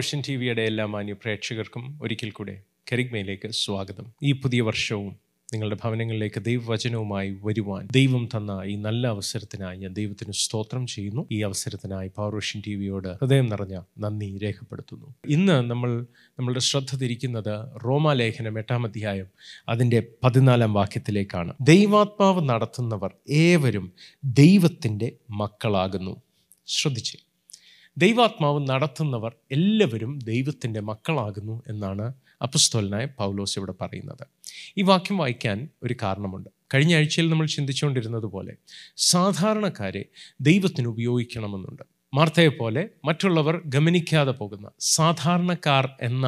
Vision T വിയുടെ എല്ലാ മാന്യ പ്രേക്ഷകർക്കും ഒരിക്കൽ കൂടെ കരിഗ്മയിലേക്ക് സ്വാഗതം. ഈ പുതിയ വർഷവും നിങ്ങളുടെ ഭവനങ്ങളിലേക്ക് ദൈവവചനവുമായി വരുവാൻ ദൈവം തന്ന ഈ നല്ല അവസരത്തിനായി ഞാൻ ദൈവത്തിന് സ്തോത്രം ചെയ്യുന്നു. ഈ അവസരത്തിനായി പവർ വിഷൻ ടി വിയോട് ഹൃദയം നിറഞ്ഞ നന്ദി രേഖപ്പെടുത്തുന്നു. ഇന്ന് നമ്മൾ നമ്മളുടെ ശ്രദ്ധ തിരിക്കുന്നത് റോമാലേഖനം എട്ടാം അധ്യായം അതിന്റെ പതിനാലാം വാക്യത്തിലേക്കാണ്. ദൈവാത്മാവ് നടത്തുന്നവർ ഏവരും ദൈവത്തിന്റെ മക്കളാകുന്നു. ശ്രദ്ധിച്ചേ. ദൈവാത്മാവ് നടത്തുന്നവർ എല്ലാവരും ദൈവത്തിന്റെ മക്കളാകുന്നു എന്നാണ് അപ്പസ്തോലനായ പൗലോസ് ഇവിടെ പറയുന്നത്. ഈ വാക്യം വായിക്കാൻ ഒരു കാരണമുണ്ട്. കഴിഞ്ഞ ആഴ്ചയിൽ നമ്മൾ ചിന്തിച്ചുകൊണ്ടിരുന്നത് പോലെ സാധാരണക്കാരെ ദൈവത്തിന് ഉപയോഗിക്കണമെന്നുണ്ട്. മാർത്തയെ പോലെ മറ്റുള്ളവർ ഗമനിക്കാതെ പോകുന്ന സാധാരണക്കാർ എന്ന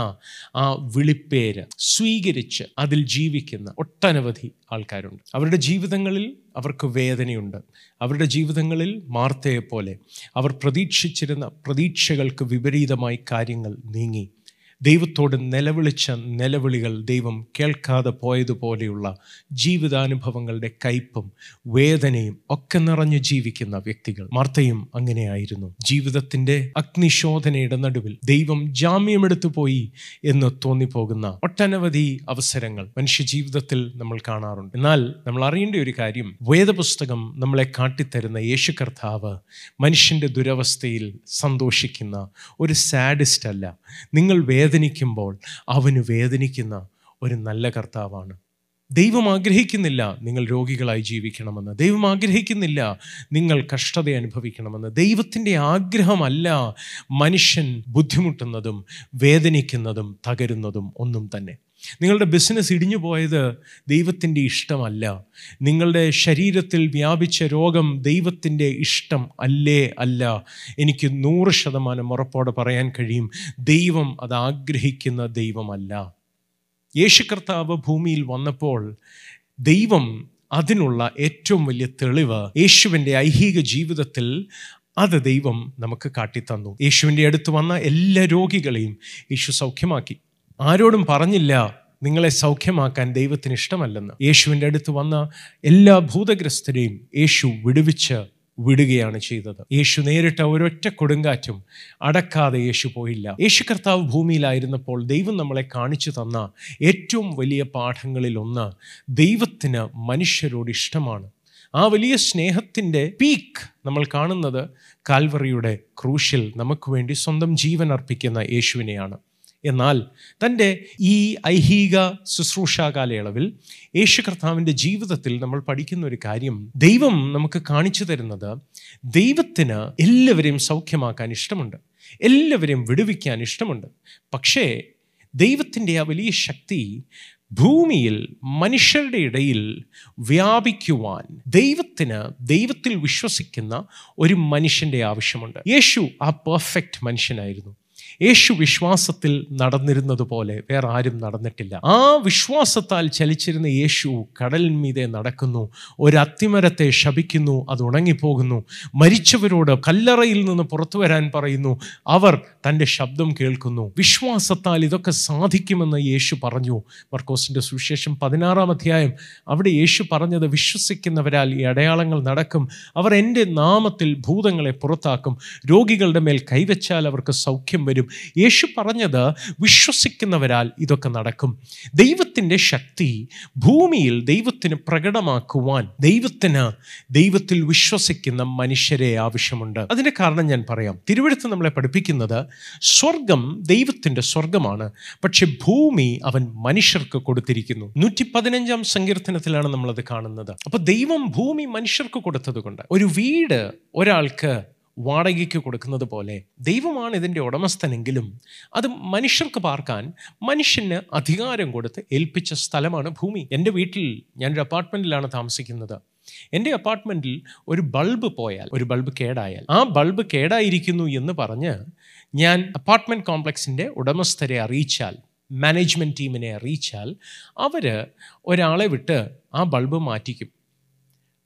ആ വിളിപ്പേര് സ്വീകരിച്ച് അതിൽ ജീവിക്കുന്ന ഒട്ടനവധി ആൾക്കാരുണ്ട്. അവരുടെ ജീവിതങ്ങളിൽ അവർക്ക് വേദനയുണ്ട്. അവരുടെ ജീവിതങ്ങളിൽ മാർത്തയെ പോലെ അവർ പ്രതീക്ഷിച്ചിരുന്ന പ്രതീക്ഷകൾക്ക് വിപരീതമായി കാര്യങ്ങൾ നീങ്ങി. ദൈവത്തോട് നിലവിളിച്ച നിലവിളികൾ ദൈവം കേൾക്കാതെ പോയതുപോലെയുള്ള ജീവിതാനുഭവങ്ങളുടെ കയ്പും വേദനയും ഒക്കെ നിറഞ്ഞു ജീവിക്കുന്ന വ്യക്തികൾ. മാർത്തയും അങ്ങനെയായിരുന്നു. ജീവിതത്തിന്റെ അഗ്നിശോധനയുടെ നടുവിൽ ദൈവം ജാമ്യമെടുത്തു പോയി എന്ന് തോന്നിപ്പോകുന്ന ഒട്ടനവധി അവസരങ്ങൾ മനുഷ്യജീവിതത്തിൽ നമ്മൾ കാണാറുണ്ട്. എന്നാൽ നമ്മൾ അറിയേണ്ട ഒരു കാര്യം വേദപുസ്തകം നമ്മളെ കാട്ടിത്തരുന്ന യേശു കർത്താവ് മനുഷ്യന്റെ ദുരവസ്ഥയിൽ സന്തോഷിക്കുന്ന ഒരു സാഡിസ്റ്റ് അല്ല. നിങ്ങൾ വേദനിക്കുമ്പോൾ അവന് വേദനിക്കുന്ന ഒരു നല്ല കർത്താവാണ്. ദൈവം ആഗ്രഹിക്കുന്നില്ല നിങ്ങൾ രോഗികളായി ജീവിക്കണമെന്ന്. ദൈവം ആഗ്രഹിക്കുന്നില്ല നിങ്ങൾ കഷ്ടത അനുഭവിക്കണമെന്ന്. ദൈവത്തിന്റെ ആഗ്രഹമല്ല മനുഷ്യൻ ബുദ്ധിമുട്ടുന്നതും വേദനിക്കുന്നതും തകരുന്നതും ഒന്നും തന്നെ. നിങ്ങളുടെ ബിസിനസ് ഇടിഞ്ഞു പോയത് ദൈവത്തിന്റെ ഇഷ്ടമല്ല. നിങ്ങളുടെ ശരീരത്തിൽ വ്യാപിച്ച രോഗം ദൈവത്തിന്റെ ഇഷ്ടം അല്ലേ അല്ല. എനിക്ക് നൂറ് ശതമാനം ഉറപ്പോടെ പറയാൻ കഴിയും ദൈവം അത് ആഗ്രഹിക്കുന്ന ദൈവമല്ല. യേശു കർത്താവ് ഭൂമിയിൽ വന്നപ്പോൾ ദൈവം അതിനുള്ള ഏറ്റവും വലിയ തെളിവ് യേശുവിന്റെ ഐഹിക ജീവിതത്തിൽ അത് ദൈവം നമുക്ക് കാട്ടിത്തന്നു. യേശുവിന്റെ അടുത്ത് വന്ന എല്ലാ രോഗികളെയും യേശു സൗഖ്യമാക്കി. ആരോടും പറഞ്ഞില്ല നിങ്ങളെ സൗഖ്യമാക്കാൻ ദൈവത്തിന് ഇഷ്ടമല്ലെന്ന്. യേശുവിന്റെ അടുത്ത് വന്ന എല്ലാ ഭൂതഗ്രസ്തരെയും യേശു വിടുവിച്ച് വിടുകയാണ് ചെയ്തത്. യേശു നേരിട്ട ഒരൊറ്റ കൊടുങ്കാറ്റും അടക്കാതെ യേശു പോയില്ല. യേശു കർത്താവ് ഭൂമിയിലായിരുന്നപ്പോൾ ദൈവം നമ്മളെ കാണിച്ചു തന്ന ഏറ്റവും വലിയ പാഠങ്ങളിൽ ഒന്ന് ദൈവത്തിന് മനുഷ്യരോട് ഇഷ്ടമാണ്. ആ വലിയ സ്നേഹത്തിന്റെ പീക്ക് നമ്മൾ കാണുന്നത് കാൽവറിയുടെ ക്രൂശിൽ നമുക്ക് വേണ്ടി സ്വന്തം ജീവൻ അർപ്പിക്കുന്ന യേശുവിനെയാണ്. എന്നാൽ തന്റെ ഈ ഐഹിക ശുശ്രൂഷ കാലയളവിൽ യേശു കർത്താവിന്റെ ജീവിതത്തിൽ നമ്മൾ പഠിക്കുന്ന ഒരു കാര്യം ദൈവം നമുക്ക് കാണിച്ചു തരുന്നത് ദൈവത്തിന് എല്ലാവരെയും സൗഖ്യമാക്കാൻ ഇഷ്ടമുണ്ട് എല്ലാവരെയും വിടുവിക്കാൻ ഇഷ്ടമുണ്ട്. പക്ഷേ ദൈവത്തിന്റെ ആ വലിയ ശക്തി ഭൂമിയിൽ മനുഷ്യരുടെ ഇടയിൽ വ്യാപിക്കുവാൻ ദൈവത്തിന് ദൈവത്തിൽ വിശ്വസിക്കുന്ന ഒരു മനുഷ്യന്റെ ആവശ്യമുണ്ട്. യേശു ആ പെർഫെക്റ്റ് മനുഷ്യനായിരുന്നു. യേശു വിശ്വാസത്തിൽ നടന്നിരുന്നത് പോലെ വേറെ ആരും നടന്നിട്ടില്ല. ആ വിശ്വാസത്താൽ ചലിച്ചിരുന്ന യേശു കടലിന്മീതെ നടക്കുന്നു. ഒരു അത്തിമരത്തെ ശപിക്കുന്നു അത് ഉണങ്ങിപ്പോകുന്നു. മരിച്ചവരോട് കല്ലറയിൽ നിന്ന് പുറത്തു വരാൻ പറയുന്നു. അവർ തന്റെ ശബ്ദം കേൾക്കുന്നു. വിശ്വാസത്താൽ ഇതൊക്കെ സാധിക്കുമെന്ന് യേശു പറഞ്ഞു. മർക്കോസിന്റെ സുവിശേഷം പതിനാറാം അധ്യായം. അവിടെ യേശു പറഞ്ഞത് വിശ്വസിക്കുന്നവരാൽ ഈ അടയാളങ്ങൾ നടക്കും. അവർ എന്റെ നാമത്തിൽ ഭൂതങ്ങളെ പുറത്താക്കും. രോഗികളുടെ മേൽ കൈവച്ചാൽ അവർക്ക് സൗഖ്യം വരും. യേശു പറഞ്ഞത് വിശ്വസിക്കുന്നവരാൽ ഇതൊക്കെ നടക്കും. ദൈവത്തിന്റെ ശക്തി ഭൂമിയിൽ ദൈവത്തിന് പ്രകടമാക്കുവാൻ ദൈവത്തിന് ദൈവത്തിൽ വിശ്വസിക്കുന്ന മനുഷ്യരെ ആവശ്യമുണ്ട്. അതിന്റെ കാരണം ഞാൻ പറയാം. തിരുവഴുത്ത് നമ്മളെ പഠിപ്പിക്കുന്നത് സ്വർഗം ദൈവത്തിന്റെ സ്വർഗമാണ്. പക്ഷെ ഭൂമി അവൻ മനുഷ്യർക്ക് കൊടുത്തിരിക്കുന്നു. നൂറ്റി പതിനഞ്ചാം സങ്കീർത്തനത്തിലാണ് നമ്മളത് കാണുന്നത്. അപ്പോൾ ദൈവം ഭൂമി മനുഷ്യർക്ക് കൊടുത്തത് കൊണ്ട് ഒരു വീട് ഒരാൾക്ക് വാടകയ്ക്ക് കൊടുക്കുന്നത് പോലെ ദൈവമാണ് ഇതിന്റെ ഉടമസ്ഥനെങ്കിലും അത് മനുഷ്യർക്ക് പാർക്കാൻ മനുഷ്യന് അധികാരം കൊടുത്ത് ഏൽപ്പിച്ച സ്ഥലമാണ് ഭൂമി. എന്റെ വീട്ടിൽ ഞാനൊരു അപ്പാർട്ട്മെന്റിലാണ് താമസിക്കുന്നത്. എന്റെ അപ്പാർട്ട്മെന്റിൽ ഒരു ബൾബ് പോയാൽ ഒരു ബൾബ് കേടായാൽ ആ ബൾബ് കേടായിരിക്കുന്നു എന്ന് പറഞ്ഞ് ഞാൻ അപ്പാർട്ട്മെന്റ് കോംപ്ലക്സിന്റെ ഉടമസ്ഥരെ അറിയിച്ചാൽ മാനേജ്മെന്റ് ടീമിനെ അറിയിച്ചാൽ അവർ ഒരാളെ വിട്ട് ആ ബൾബ് മാറ്റിക്കും.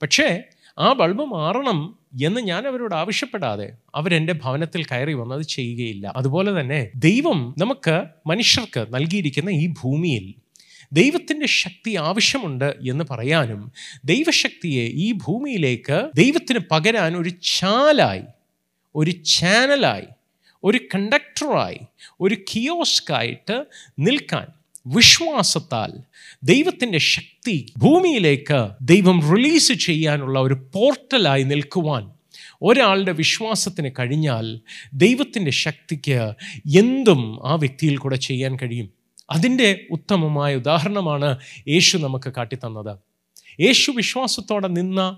പക്ഷേ ആ ബൾബ് മാറണം എന്ന് ഞാൻ അവരോട് ആവശ്യപ്പെടാതെ അവരെന്റെ ഭവനത്തിൽ കയറി വന്നത് ചെയ്യുകയില്ല. അതുപോലെ തന്നെ ദൈവം നമുക്ക് മനുഷ്യർക്ക് നൽകിയിരിക്കുന്ന ഈ ഭൂമിയിൽ ദൈവത്തിന്റെ ശക്തി ആവശ്യമുണ്ട് എന്ന് പറയാനും ദൈവശക്തിയെ ഈ ഭൂമിയിലേക്ക് ദൈവത്തിന് പകരാൻ ഒരു ചാലായി ഒരു ചാനലായി ഒരു കണ്ടക്ടറായി ഒരു കിയോസ്കായിട്ട് നിൽക്കാൻ വിശ്വാസത്താൽ ദൈവത്തിന്റെ ശക്തി ഭൂമിയിലേക്ക് ദൈവം റിലീസ് ചെയ്യാനുള്ള ഒരു പോർട്ടലായി നിൽക്കുവാൻ ഒരാളുടെ വിശ്വാസത്തിന് കഴിഞ്ഞാൽ ദൈവത്തിന്റെ ശക്തിക്ക് എന്തും ആ വ്യക്തിയിൽ കൂടെ ചെയ്യാൻ കഴിയും. അതിന്റെ ഉത്തമമായ ഉദാഹരണമാണ് യേശു നമുക്ക് കാട്ടിത്തന്നത്. യേശു വിശ്വാസത്തോടെ നിന്ന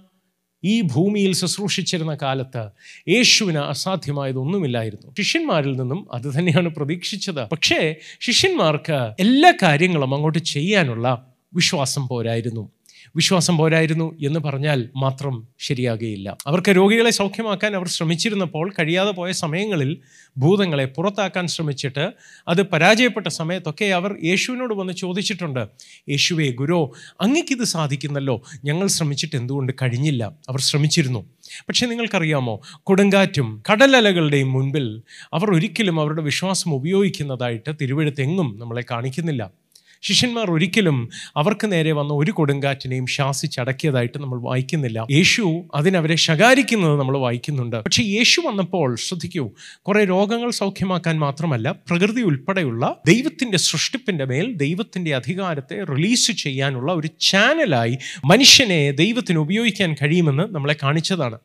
ഈ ഭൂമിയിൽ ശുശ്രൂഷിച്ചിരുന്ന കാലത്ത് യേശുവിന് അസാധ്യമായതൊന്നുമില്ലായിരുന്നു. ശിഷ്യന്മാരിൽ നിന്നും അത് തന്നെയാണ് പ്രതീക്ഷിച്ചത്. പക്ഷേ ശിഷ്യന്മാർക്ക് എല്ലാ കാര്യങ്ങളും അങ്ങോട്ട് ചെയ്യാനുള്ള വിശ്വാസം പോരായിരുന്നു. വിശ്വാസം പോരായിരുന്നു എന്ന് പറഞ്ഞാൽ മാത്രം ശരിയാകുകയില്ല. അവർക്ക് രോഗികളെ സൗഖ്യമാക്കാൻ അവർ ശ്രമിച്ചിരുന്നപ്പോൾ കഴിയാതെ പോയ സമയങ്ങളിൽ ഭൂതങ്ങളെ പുറത്താക്കാൻ ശ്രമിച്ചിട്ട് അത് പരാജയപ്പെട്ട സമയത്തൊക്കെ അവർ യേശുവിനോട് വന്ന് ചോദിച്ചിട്ടുണ്ട് യേശുവേ ഗുരോ അങ്ങക്കിത് സാധിക്കുന്നല്ലോ. ഞങ്ങൾ ശ്രമിച്ചിട്ട് എന്തുകൊണ്ട് കഴിഞ്ഞില്ല? അവർ ശ്രമിച്ചിരുന്നു. പക്ഷേ നിങ്ങൾക്കറിയാമോ കൊടുങ്കാറ്റും കടലലകളുടെയും മുൻപിൽ അവർ ഒരിക്കലും അവരുടെ വിശ്വാസം ഉപയോഗിക്കുന്നതായിട്ട് തിരുവഴുത്തെങ്ങും നമ്മളെ കാണിക്കുന്നില്ല. ശിഷ്യന്മാർ ഒരിക്കലും അവർക്ക് നേരെ വന്ന ഒരു കൊടുങ്കാറ്റിനെയും ശാസിച്ചടക്കിയതായിട്ട് നമ്മൾ വായിക്കുന്നില്ല. യേശു അതിനവരെ ശകാരിക്കുന്നത് നമ്മൾ വായിക്കുന്നുണ്ട്. പക്ഷേ യേശു വന്നപ്പോൾ ശ്രദ്ധിക്കൂ കുറേ രോഗങ്ങൾ സൗഖ്യമാക്കാൻ മാത്രമല്ല പ്രകൃതി ഉൾപ്പെടെയുള്ള ദൈവത്തിന്റെ സൃഷ്ടിപ്പിന്റെ മേൽ ദൈവത്തിന്റെ അധികാരത്തെ റിലീസ് ചെയ്യാനുള്ള ഒരു ചാനലായി മനുഷ്യനെ ദൈവത്തിന് ഉപയോഗിക്കാൻ കഴിയുമെന്ന് നമ്മളെ കാണിച്ചതാണ്.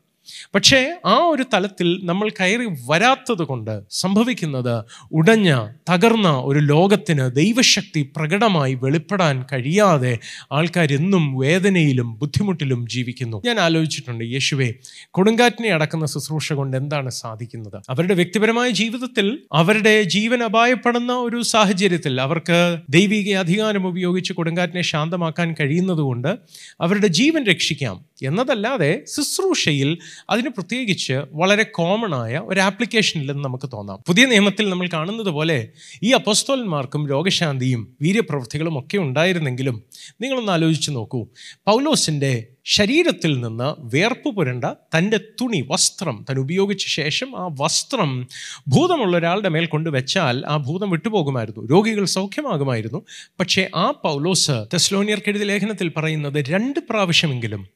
പക്ഷേ ആ ഒരു തലത്തിൽ നമ്മൾ കയറി വരാത്തത് കൊണ്ട് സംഭവിക്കുന്നത് ഉടഞ്ഞ തകർന്ന ഒരു ലോകത്തിന് ദൈവശക്തി പ്രകടമായി വെളിപ്പെടാൻ കഴിയാതെ ആൾക്കാരെന്നും വേദനയിലും ബുദ്ധിമുട്ടിലും ജീവിക്കുന്നു. ഞാൻ ആലോചിച്ചിട്ടുണ്ട് യേശുവെ കൊടുങ്കാറ്റിനെ അടക്കുന്ന ശുശ്രൂഷ കൊണ്ട് എന്താണ് സാധിക്കുന്നത്? അവരുടെ വ്യക്തിപരമായ ജീവിതത്തിൽ അവരുടെ ജീവൻ അപായപ്പെടുന്ന ഒരു സാഹചര്യത്തിൽ അവർക്ക് ദൈവിക അധികാരം ഉപയോഗിച്ച് കൊടുങ്കാറ്റിനെ ശാന്തമാക്കാൻ കഴിയുന്നതുകൊണ്ട് അവരുടെ ജീവൻ രക്ഷിക്കാം. എന്നതല്ലാതെ ശുശ്രൂഷയിൽ അതിന് പ്രത്യേകിച്ച് വളരെ കോമൺ ആയ ഒരു ആപ്ലിക്കേഷൻ ഇല്ലെന്ന് നമുക്ക് തോന്നാം. പുതിയ നിയമത്തിൽ നമ്മൾ കാണുന്നത് പോലെ ഈ അപ്പസ്തോലന്മാർക്കും രോഗശാന്തിയും വീര്യപ്രവൃത്തികളും ഒക്കെ ഉണ്ടായിരുന്നെങ്കിലും നിങ്ങളൊന്ന് ആലോചിച്ച് നോക്കൂ. പൗലോസിന്റെ ശരീരത്തിൽ നിന്ന് വേർപ്പ് പുരണ്ട തന്റെ തുണി വസ്ത്രം താൻ ഉപയോഗിച്ച ശേഷം ആ വസ്ത്രം ഭൂതമുള്ള ഒരാളുടെ മേൽ കൊണ്ടുവച്ചാൽ ആ ഭൂതം വിട്ടുപോകുമായിരുന്നു. രോഗികൾ സൗഖ്യമാകുമായിരുന്നു. പക്ഷേ ആ പൗലോസ് തെസ്ലോനിയർക്കെഴുതി ലേഖനത്തിൽ പറയുന്നത് രണ്ട് പ്രാവശ്യമെങ്കിലും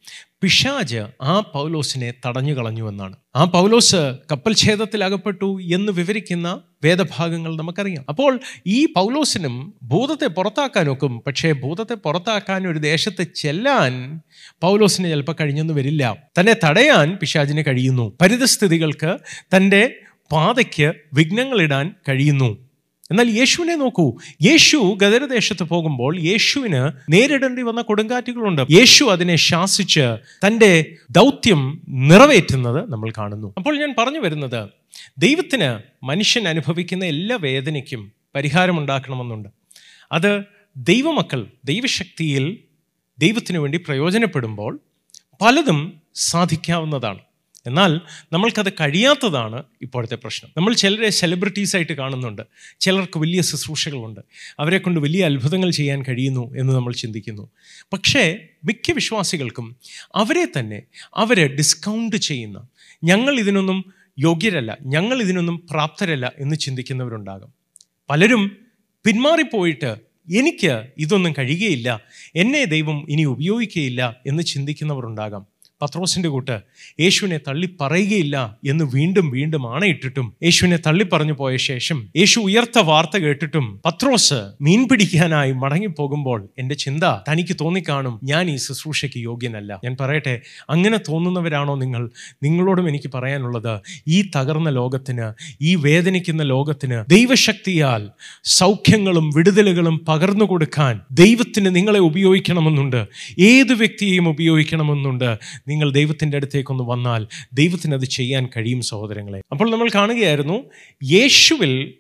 പിശാജ് ആ പൗലോസിനെ തടഞ്ഞു കളഞ്ഞു എന്നാണ്. ആ പൗലോസ് കപ്പൽ ഛേദത്തിൽ അകപ്പെട്ടു എന്ന് വിവരിക്കുന്ന വേദഭാഗങ്ങൾ നമുക്കറിയാം. അപ്പോൾ ഈ പൗലോസിനും ഭൂതത്തെ പുറത്താക്കാനൊക്കും പക്ഷേ ഭൂതത്തെ പുറത്താക്കാൻ ഒരു ദേശത്ത് ചെല്ലാൻ പൗലോസിന് ചിലപ്പോൾ കഴിഞ്ഞെന്ന് വരില്ല. തന്നെ തടയാൻ പിശാചിന് കഴിയുന്നു. പരിതസ്ഥിതികൾക്ക് തന്റെ പാതയ്ക്ക് വിഘ്നങ്ങളിടാൻ കഴിയുന്നു. എന്നാൽ യേശുവിനെ നോക്കൂ. യേശു ഗദരദേശത്ത് പോകുമ്പോൾ യേശുവിന് നേരിടേണ്ടി വന്ന കൊടുങ്കാറ്റുകളുണ്ട്. യേശു അതിനെ ശാസിച്ച് തന്റെ ദൗത്യം നിറവേറ്റുന്നത് നമ്മൾ കാണുന്നു. അപ്പോൾ ഞാൻ പറഞ്ഞു വരുന്നത് ദൈവത്തിന് മനുഷ്യൻ അനുഭവിക്കുന്ന എല്ലാ വേദനയ്ക്കും പരിഹാരമുണ്ടാക്കണമെന്നുണ്ട് അത് ദൈവമക്കൾ ദൈവശക്തിയിൽ ദൈവത്തിനു വേണ്ടി പ്രയോജനപ്പെടുമ്പോൾ പലതും സാധിക്കാവുന്നതാണ്. എന്നാൽ നമ്മൾക്കത് കഴിയാത്തതാണ് ഇപ്പോഴത്തെ പ്രശ്നം. നമ്മൾ ചിലരെ സെലിബ്രിറ്റീസ് ആയിട്ട് കാണുന്നുണ്ട്. ചിലർക്ക് വലിയ ശുശ്രൂഷകളുണ്ട്. അവരെ കൊണ്ട് വലിയ അത്ഭുതങ്ങൾ ചെയ്യാൻ കഴിയുന്നു എന്ന് നമ്മൾ ചിന്തിക്കുന്നു. പക്ഷേ മിക്ക വിശ്വാസികൾക്കും അവരെ തന്നെ അവരെ ഡിസ്കൗണ്ട് ചെയ്യുന്ന ഞങ്ങൾ ഇതിനൊന്നും യോഗ്യരല്ല ഞങ്ങൾ ഇതിനൊന്നും പ്രാപ്തരല്ല എന്ന് ചിന്തിക്കുന്നവരുണ്ടാകും. പലരും പിന്മാറിപ്പോയിട്ട് എനിക്ക് ഇതൊന്നും കഴിയുകയില്ല എന്നെ ദൈവം ഇനി ഉപയോഗിക്കുകയില്ല എന്ന് ചിന്തിക്കുന്നവരുണ്ടാകാം. പത്രോസിന്റെ കൂട്ട് യേശുവിനെ തള്ളി പറയുകയില്ല എന്ന് വീണ്ടും വീണ്ടും ആണയിട്ടിട്ടും യേശുവിനെ തള്ളി പറഞ്ഞു പോയ ശേഷം യേശു ഉയർത്ത വാർത്ത കേട്ടിട്ടും പത്രോസ് മീൻ പിടിക്കാനായി മടങ്ങിപ്പോകുമ്പോൾ എന്റെ ചിന്ത തനിക്ക് തോന്നിക്കാണും ഞാൻ ഈ ശുശ്രൂഷയ്ക്ക് യോഗ്യനല്ല. ഞാൻ പറയട്ടെ അങ്ങനെ തോന്നുന്നവരാണോ നിങ്ങൾ? നിങ്ങളോടും എനിക്ക് പറയാനുള്ളത് ഈ തകർന്ന ലോകത്തിന് ഈ വേദനിക്കുന്ന ലോകത്തിന് ദൈവശക്തിയാൽ സൗഖ്യങ്ങളും വിടുതലുകളും പകർന്നു കൊടുക്കാൻ ദൈവത്തിന് നിങ്ങളെ ഉപയോഗിക്കണമെന്നുണ്ട്. ഏത് വ്യക്തിയെയും ഉപയോഗിക്കണമെന്നുണ്ട്. നിങ്ങൾ ദൈവത്തിന്റെ അടുത്തേക്കൊന്ന് വന്നാൽ ദൈവത്തിന് അത് ചെയ്യാൻ കഴിയും സഹോദരങ്ങളെ. അപ്പോൾ നമ്മൾ കാണുകയായിരുന്നു യേശുവിൽ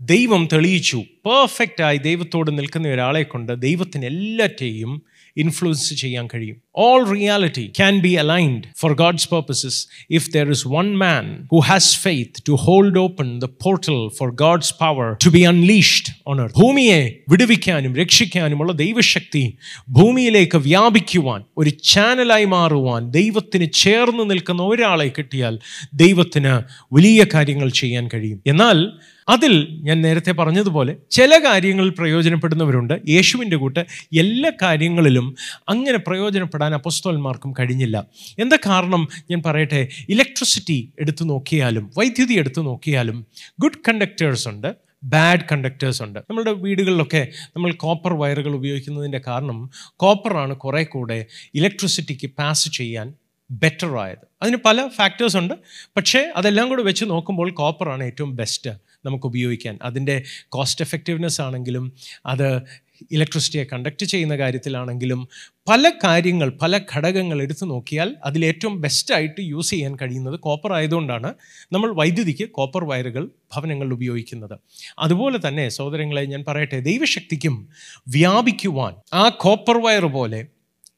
ദൈവം തെളിയിച്ചു. പെർഫെക്റ്റായി ദൈവത്തോട് നിൽക്കുന്ന ഒരാളെ കൊണ്ട് ദൈവത്തിന് എല്ലാറ്റെയും ഇൻഫ്ലുവൻസ് ചെയ്യാൻ കഴിയും. All reality can be aligned for God's purposes if there is one man who has faith to hold open the portal for God's power to be unleashed on earth ഭൂമിയെ വിടുവിക്കാനും രക്ഷിക്കാനുമുള്ള ദൈവശക്തി ഭൂമിയിലേക്ക് വ്യാപിക്കുവാൻ ഒരു ചാനലായി മാറുവാൻ ദൈവത്തിന് ചേർന്ന് നിൽക്കുന്ന ഒരാളെ കിട്ടിയാൽ ദൈവത്തിന് വലിയ കാര്യങ്ങൾ ചെയ്യാൻ കഴിയും. എന്നാൽ അതിൽ ഞാൻ നേരത്തെ പറഞ്ഞതുപോലെ ചില കാര്യങ്ങളിൽ പ്രയോജനപ്പെടുന്നവരുണ്ട്. യേശുവിന്റെ കൂട്ട് എല്ലാ കാര്യങ്ങളിലും അങ്ങനെ പ്രയോജനപ്പെടാൻ അപ്പസ്തോന്മാർക്കും കഴിഞ്ഞില്ല. എന്താ കാരണം? ഞാൻ പറയട്ടെ ഇലക്ട്രിസിറ്റി എടുത്തു നോക്കിയാലും വൈദ്യുതി എടുത്തു നോക്കിയാലും ഗുഡ് കണ്ടക്ടേഴ്സ് ഉണ്ട് ബാഡ് കണ്ടക്ടേഴ്സ് ഉണ്ട്. നമ്മുടെ വീടുകളിലൊക്കെ നമ്മൾ കോപ്പർ വയറുകൾ ഉപയോഗിക്കുന്നതിന്റെ കാരണം കോപ്പറാണ് കുറേ കൂടെ ഇലക്ട്രിസിറ്റിക്ക് പാസ് ചെയ്യാൻ ബെറ്റർ ആയത്. അതിന് പല ഫാക്ടേഴ്സ് ഉണ്ട്. പക്ഷേ അതെല്ലാം കൂടെ വെച്ച് നോക്കുമ്പോൾ കോപ്പറാണ് ഏറ്റവും ബെസ്റ്റ് നമുക്ക് ഉപയോഗിക്കാൻ അതിന്റെ കോസ്റ്റ് എഫക്റ്റീവ്നെസ് ആണെങ്കിലും അത് ഇലക്ട്രിസിറ്റിയെ കണ്ടക്ട് ചെയ്യുന്ന കാര്യത്തിലാണെങ്കിലും പല കാര്യങ്ങൾ പല ഘടകങ്ങൾ എടുത്തു നോക്കിയാൽ അതിലേറ്റവും ബെസ്റ്റായിട്ട് യൂസ് ചെയ്യാൻ കഴിയുന്നത് കോപ്പർ ആയതുകൊണ്ടാണ് നമ്മൾ വൈദ്യുതിക്ക് കോപ്പർ വയറുകൾ ഭവനങ്ങളിൽ ഉപയോഗിക്കുന്നത്. അതുപോലെ തന്നെ സഹോദരങ്ങളെ ഞാൻ പറയട്ടെ ദൈവശക്തിക്കും വ്യാപിക്കുവാൻ ആ കോപ്പർ വയർ പോലെ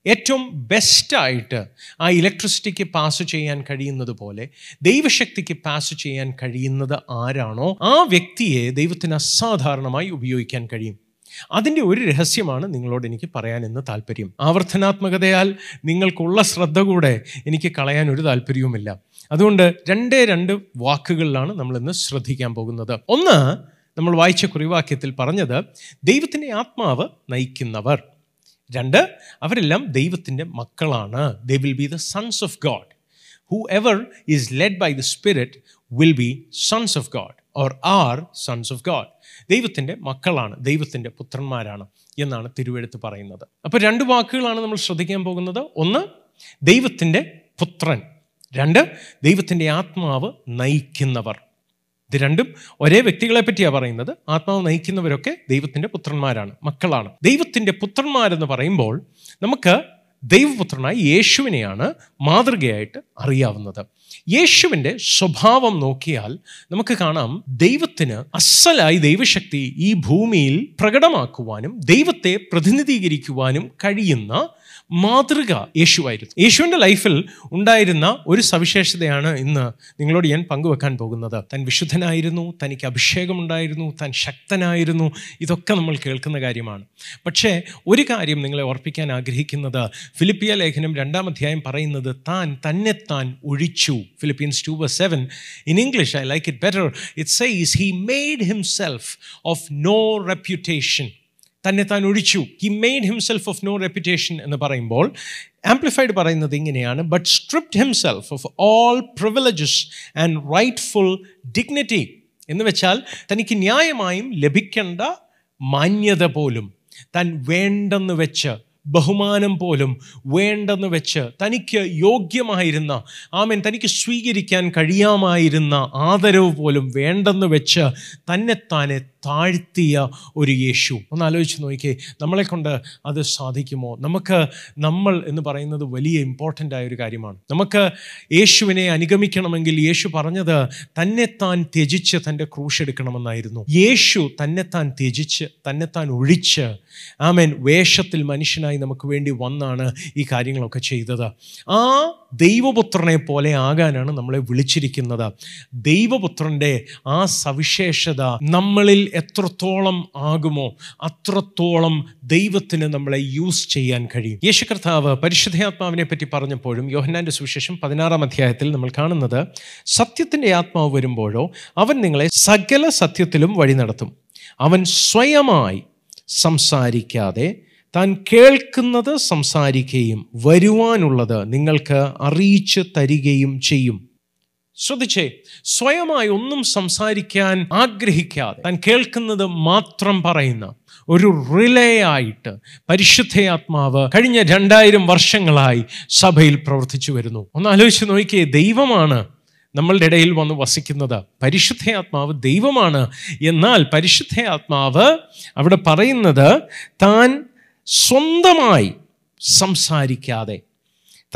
ഏറ്റവും ബെസ്റ്റായിട്ട് ആ ഇലക്ട്രിസിറ്റിക്ക് പാസ് ചെയ്യാൻ കഴിയുന്നത് പോലെ ദൈവശക്തിക്ക് പാസ് ചെയ്യാൻ കഴിയുന്നത് ആരാണോ ആ വ്യക്തിയെ ദൈവത്തിന് അസാധാരണമായി ഉപയോഗിക്കാൻ കഴിയും. അതിന്റെ ഒരു രഹസ്യമാണ് നിങ്ങളോട് എനിക്ക് പറയാൻ ഇന്ന് താല്പര്യം. ആവർത്തനാത്മകതയാൽ നിങ്ങൾക്കുള്ള ശ്രദ്ധ കൂടെ എനിക്ക് കളയാൻ ഒരു താല്പര്യവുമില്ല. അതുകൊണ്ട് രണ്ടേ രണ്ട് വാക്കുകളിലാണ് നമ്മളിന്ന് ശ്രദ്ധിക്കാൻ പോകുന്നത്. ഒന്ന് നമ്മൾ വായിച്ച കുറിവാക്യത്തിൽ പറഞ്ഞത് ദൈവത്തിന്റെ ആത്മാവ് നയിക്കുന്നവർ. രണ്ട് അവരെല്ലാം ദൈവത്തിന്റെ മക്കളാണ്. They will be the sons of God whoever is led by the spirit will be sons of God or are sons of God ദൈവത്തിന്റെ മക്കളാണ് ദൈവത്തിന്റെ പുത്രന്മാരാണ് എന്നാണ് തിരുവെഴുത്ത് പറയുന്നത്. അപ്പോൾ രണ്ട് വാക്കുകളാണ് നമ്മൾ ശ്രദ്ധിക്കാൻ പോകുന്നത്. ഒന്ന് ദൈവത്തിന്റെ പുത്രൻ. രണ്ട് ദൈവത്തിന്റെ ആത്മാവ് നയിക്കുന്നവർ. ഇത് രണ്ടും ഒരേ വ്യക്തികളെ പറ്റിയാണ് പറയുന്നത്. ആത്മാവ് നയിക്കുന്നവരൊക്കെ ദൈവത്തിന്റെ പുത്രന്മാരാണ് മക്കളാണ്. ദൈവത്തിന്റെ പുത്രന്മാരെന്ന് പറയുമ്പോൾ നമുക്ക് ദൈവപുത്രനായി യേശുവിനെയാണ് മാതൃകയായിട്ട് അറിയാവുന്നത്. യേശുവിന്റെ സ്വഭാവം നോക്കിയാൽ നമുക്ക് കാണാം ദൈവത്തിന് അസലായി ദൈവശക്തി ഈ ഭൂമിയിൽ പ്രകടമാക്കുവാനും ദൈവത്തെ പ്രതിനിധീകരിക്കുവാനും കഴിയുന്ന മാതൃക യേശുവായിരുന്നു. യേശുവിന്റെ ലൈഫിൽ ഉണ്ടായിരുന്ന ഒരു സവിശേഷതയാണ് ഇന്ന് നിങ്ങളോട് ഞാൻ പങ്കുവെക്കാൻ പോകുന്നത്. താൻ വിശുദ്ധനായിരുന്നു തനിക്ക് അഭിഷേകമുണ്ടായിരുന്നു താൻ ശക്തനായിരുന്നു. ഇതൊക്കെ നമ്മൾ കേൾക്കുന്ന കാര്യമാണ്. പക്ഷേ ഒരു കാര്യം നിങ്ങളെ ഓർപ്പിക്കാൻ ആഗ്രഹിക്കുന്നത്. ഫിലിപ്പിയ ലേഖനം രണ്ടാം അധ്യായം പറയുന്നത് താൻ തന്നെ താൻ ഒഴിച്ചു. Philippians two Bur seven in English I like it better it says he made himself of no reputation തന്നെ താൻ ഒഴിച്ചു. He made himself of no reputation എന്ന് പറയുമ്പോൾ ആംപ്ലിഫൈഡ് പറയുന്നത് ഇങ്ങനെയാണ് but stripped himself of all privileges and rightful dignity എന്ന് വെച്ചാൽ തനിക്ക് ന്യായമായും ലഭിക്കേണ്ട മാന്യത പോലും താൻ വേണ്ടെന്ന് വെച്ച് ബഹുമാനം പോലും വേണ്ടെന്ന് വെച്ച് തനിക്ക് യോഗ്യമായിരുന്ന ആമൻ തനിക്ക് സ്വീകരിക്കാൻ കഴിയാമായിരുന്ന ആദരവ് പോലും വേണ്ടെന്ന് വെച്ച് തന്നെത്താനെ താഴ്ത്തിയ ഒരു യേശു. ഒന്ന് ആലോചിച്ച് നോക്കിയേ നമ്മളെ കൊണ്ട് അത് സാധിക്കുമോ? നമുക്ക് നമ്മൾ എന്ന് പറയുന്നത് വലിയ ഇമ്പോർട്ടന്റ് ആയ ഒരു കാര്യമാണ്. നമുക്ക് യേശുവിനെ അനുഗമിക്കണമെങ്കിൽ യേശു പറഞ്ഞത് തന്നെത്താൻ ത്യജിച്ച് തന്റെ ക്രൂശ് എടുക്കണമെന്നായിരുന്നു. യേശു തന്നെത്താൻ ത്യജിച്ച് തന്നെത്താൻ ഒഴിച്ച് ആമേൻ വേഷത്തിൽ മനുഷ്യനായി നമുക്ക് വേണ്ടി വന്നാണ് ഈ കാര്യങ്ങളൊക്കെ ചെയ്തത്. ആ ദൈവപുത്രനെ പോലെ ആകാനാണ് നമ്മളെ വിളിച്ചിരിക്കുന്നത്. ദൈവപുത്രന്റെ ആ സവിശേഷത നമ്മളിൽ എത്രത്തോളം ആകുമോ അത്രത്തോളം ദൈവത്തിന് നമ്മളെ യൂസ് ചെയ്യാൻ കഴിയും. യേശു കർത്താവ് പരിശുദ്ധയാത്മാവിനെ പറ്റി പറഞ്ഞപ്പോഴും യോഹന്നാന്റെ സുവിശേഷം പതിനാറാം അധ്യായത്തിൽ നമ്മൾ കാണുന്നത് സത്യത്തിന്റെ ആത്മാവ് വരുമ്പോഴോ അവൻ നിങ്ങളെ സകല സത്യത്തിലും വഴി നടത്തും. അവൻ സ്വയമായി സംസാരിക്കാതെ താൻ കേൾക്കുന്നത് സംസാരിക്കുകയും വരുവാനുള്ളത് നിങ്ങൾക്ക് അറിയിച്ച് തരികയും ചെയ്യും. ശ്രദ്ധിച്ചേ സ്വയമായി ഒന്നും സംസാരിക്കാൻ ആഗ്രഹിക്കാതെ താൻ കേൾക്കുന്നത് മാത്രം പറയുന്ന ഒരു റിലേ ആയിട്ട് പരിശുദ്ധയാത്മാവ് കഴിഞ്ഞ രണ്ടായിരം വർഷങ്ങളായി സഭയിൽ പ്രവർത്തിച്ചു വരുന്നു. ഒന്ന് ആലോചിച്ച് നോക്കിയേ ദൈവമാണ് നമ്മളുടെ ഇടയിൽ വന്ന് വസിക്കുന്നത്. പരിശുദ്ധയാത്മാവ് ദൈവമാണ്. എന്നാൽ പരിശുദ്ധയാത്മാവ് അവിടെ പറയുന്നത് താൻ സ്വന്തമായി സംസാരിക്കാതെ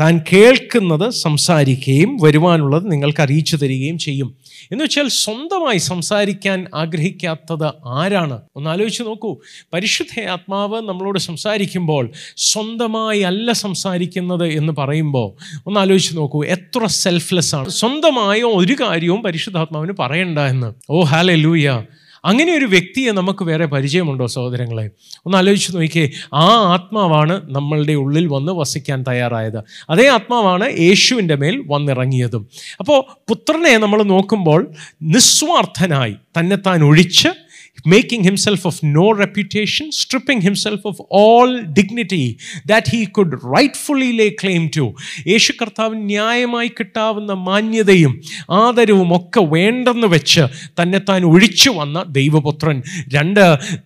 താൻ കേൾക്കുന്നത് സംസാരിക്കുകയും വരുവാനുള്ളത് നിങ്ങൾക്ക് അറിയിച്ചു തരികയും ചെയ്യും. എന്ന് വെച്ചാൽ സ്വന്തമായി സംസാരിക്കാൻ ആഗ്രഹിക്കാത്തത് ആരാണ്? ഒന്ന് ആലോചിച്ച് നോക്കൂ. പരിശുദ്ധ ആത്മാവ് നമ്മളോട് സംസാരിക്കുമ്പോൾ സ്വന്തമായി അല്ല സംസാരിക്കുന്നത് എന്ന് പറയുമ്പോൾ ഒന്ന് ആലോചിച്ച് നോക്കൂ. എത്ര സെൽഫ്ലെസ് ആണ്. സ്വന്തമായ ഒരു കാര്യവും പരിശുദ്ധാത്മാവിന് പറയണ്ട എന്ന്. ഓ ഹാലെ ലൂയ അങ്ങനെ ഒരു വ്യക്തിയെ നമുക്ക് വേറെ പരിചയമുണ്ടോ സഹോദരങ്ങളെ? ഒന്ന് ആലോചിച്ച് നോക്കിയേ ആ ആത്മാവാണ് നമ്മളുടെ ഉള്ളിൽ വന്ന് വസിക്കാൻ തയ്യാറായത്. അതേ ആത്മാവാണ് യേശുവിന്റെ മേൽ വന്നിറങ്ങിയതും. അപ്പോൾ പുത്രനെ നമ്മൾ നോക്കുമ്പോൾ നിസ്വാർത്ഥനായി തന്നെത്താൻ ഒഴിച്ച് making himself of no reputation, stripping himself of all dignity that he could rightfully lay claim to. യേശു കർത്താവ് ന്യായമായി കിട്ടാവുന്ന മാന്യതയും ആദരവും ഒക്കെ വേണ്ടെന്ന് വെച്ച് തന്നെ താൻ ഒഴിച്ചു വന്ന ദൈവപുത്രൻ രണ്ട്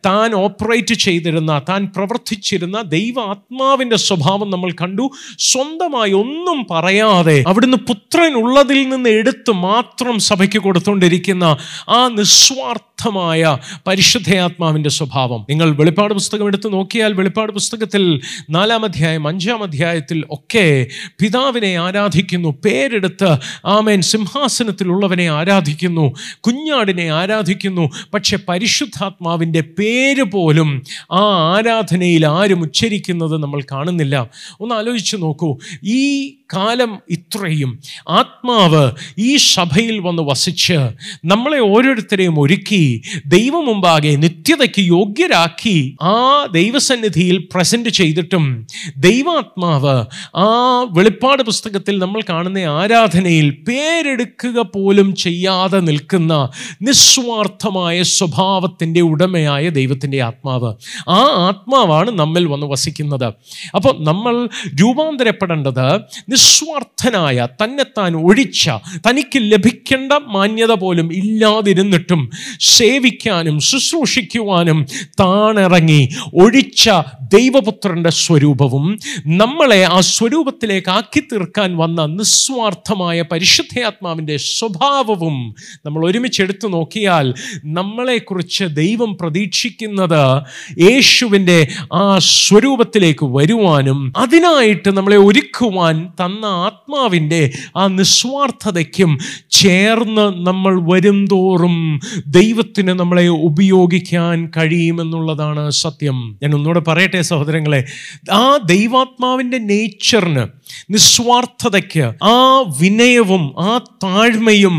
താൻ ഓപ്പറേറ്റ് ചെയ്തിരുന്ന താൻ പ്രവർത്തിച്ചിരുന്ന ദൈവ ആത്മാവിന്റെ സ്വഭാവം നമ്മൾ കണ്ടു സ്വന്തമായി ഒന്നും പറയാതെ അവിടുന്ന് പുത്രൻ ഉള്ളതിൽ നിന്ന് എടുത്ത് മാത്രം സഭയ്ക്ക് കൊടുത്തുകൊണ്ടിരിക്കുന്ന ആ നിസ്വാർത്ഥമായ പരിശുദ്ധയാത്മാവിന്റെ സ്വഭാവം. നിങ്ങൾ വെളിപ്പാട് പുസ്തകം എടുത്ത് നോക്കിയാൽ വെളിപ്പാട് പുസ്തകത്തിൽ നാലാം അധ്യായം അഞ്ചാം അധ്യായത്തിൽ ഒക്കെ പിതാവിനെ ആരാധിക്കുന്നു. പേരെടുത്ത് ആമേൻ. സിംഹാസനത്തിലുള്ളവനെ ആരാധിക്കുന്നു. കുഞ്ഞാടിനെ ആരാധിക്കുന്നു. പക്ഷെ പരിശുദ്ധാത്മാവിന്റെ പേര് പോലും ആ ആരാധനയിൽ ആരും ഉച്ചരിക്കുന്നത് നമ്മൾ കാണുന്നില്ല. ഒന്ന് ആലോചിച്ച് നോക്കൂ. ഈ കാലം ഇത്രയും ആത്മാവ് ഈ സഭയിൽ വന്ന് വസിച്ച് നമ്മളെ ഓരോരുത്തരെയും ഒരുക്കി ദൈവം മുമ്പാകെ നിത്യതയ്ക്ക് യോഗ്യരാക്കി ആ ദൈവസന്നിധിയിൽ പ്രസന്റ് ചെയ്തിട്ടും ദൈവാത്മാവ് ആ വെളിപ്പാട് പുസ്തകത്തിൽ നമ്മൾ കാണുന്ന ആരാധനയിൽ പേരെടുക്കുക പോലും ചെയ്യാതെ നിൽക്കുന്ന നിസ്വാർത്ഥമായ സ്വഭാവത്തിന്റെ ഉടമയായ ദൈവത്തിന്റെ ആത്മാവ്. ആ ആത്മാവാണ് നമ്മിൽ വന്ന് വസിക്കുന്നത്. അപ്പോൾ നമ്മൾ രൂപാന്തരപ്പെടേണ്ടത് നിസ്വാർത്ഥനായ തന്നെത്താൻ ഒഴിച്ച തനിക്ക് ലഭിക്കേണ്ട മാന്യത പോലും ഇല്ലാതിരുന്നിട്ടും സേവിക്കാനും ശുശ്രൂഷിക്കുവാനും താണിറങ്ങി ഒഴിച്ച ദൈവപുത്രന്റെ സ്വരൂപവും നമ്മളെ ആ സ്വരൂപത്തിലേക്ക് ആക്കി തീർക്കാൻ വന്ന നിസ്വാർത്ഥമായ പരിശുദ്ധയാത്മാവിന്റെ സ്വഭാവവും നമ്മൾ ഒരുമിച്ച് എടുത്തു നോക്കിയാൽ നമ്മളെക്കുറിച്ച് ദൈവം പ്രതീക്ഷിക്കുന്നത് യേശുവിന്റെ ആ സ്വരൂപത്തിലേക്ക് വരുവാനും അതിനായിട്ട് നമ്മളെ ഒരുക്കുവാൻ തന്ന ആത്മാവിന്റെ ആ നിസ്വാർത്ഥതയ്ക്കും ചേർന്ന് നമ്മൾ വരും തോറും ദൈവത്തിന് നമ്മളെ ഉപയോഗിക്കാൻ കഴിയുമെന്നുള്ളതാണ് സത്യം. ഞാൻ ഒന്നുകൂടെ പറയട്ടെ സഹോദരങ്ങളെ ആ ദൈവാത്മാവിന്റെ നേച്ചറിന് നിസ്വാർത്ഥതയ്ക്ക് ആ വിനയവും ആ താഴ്മയും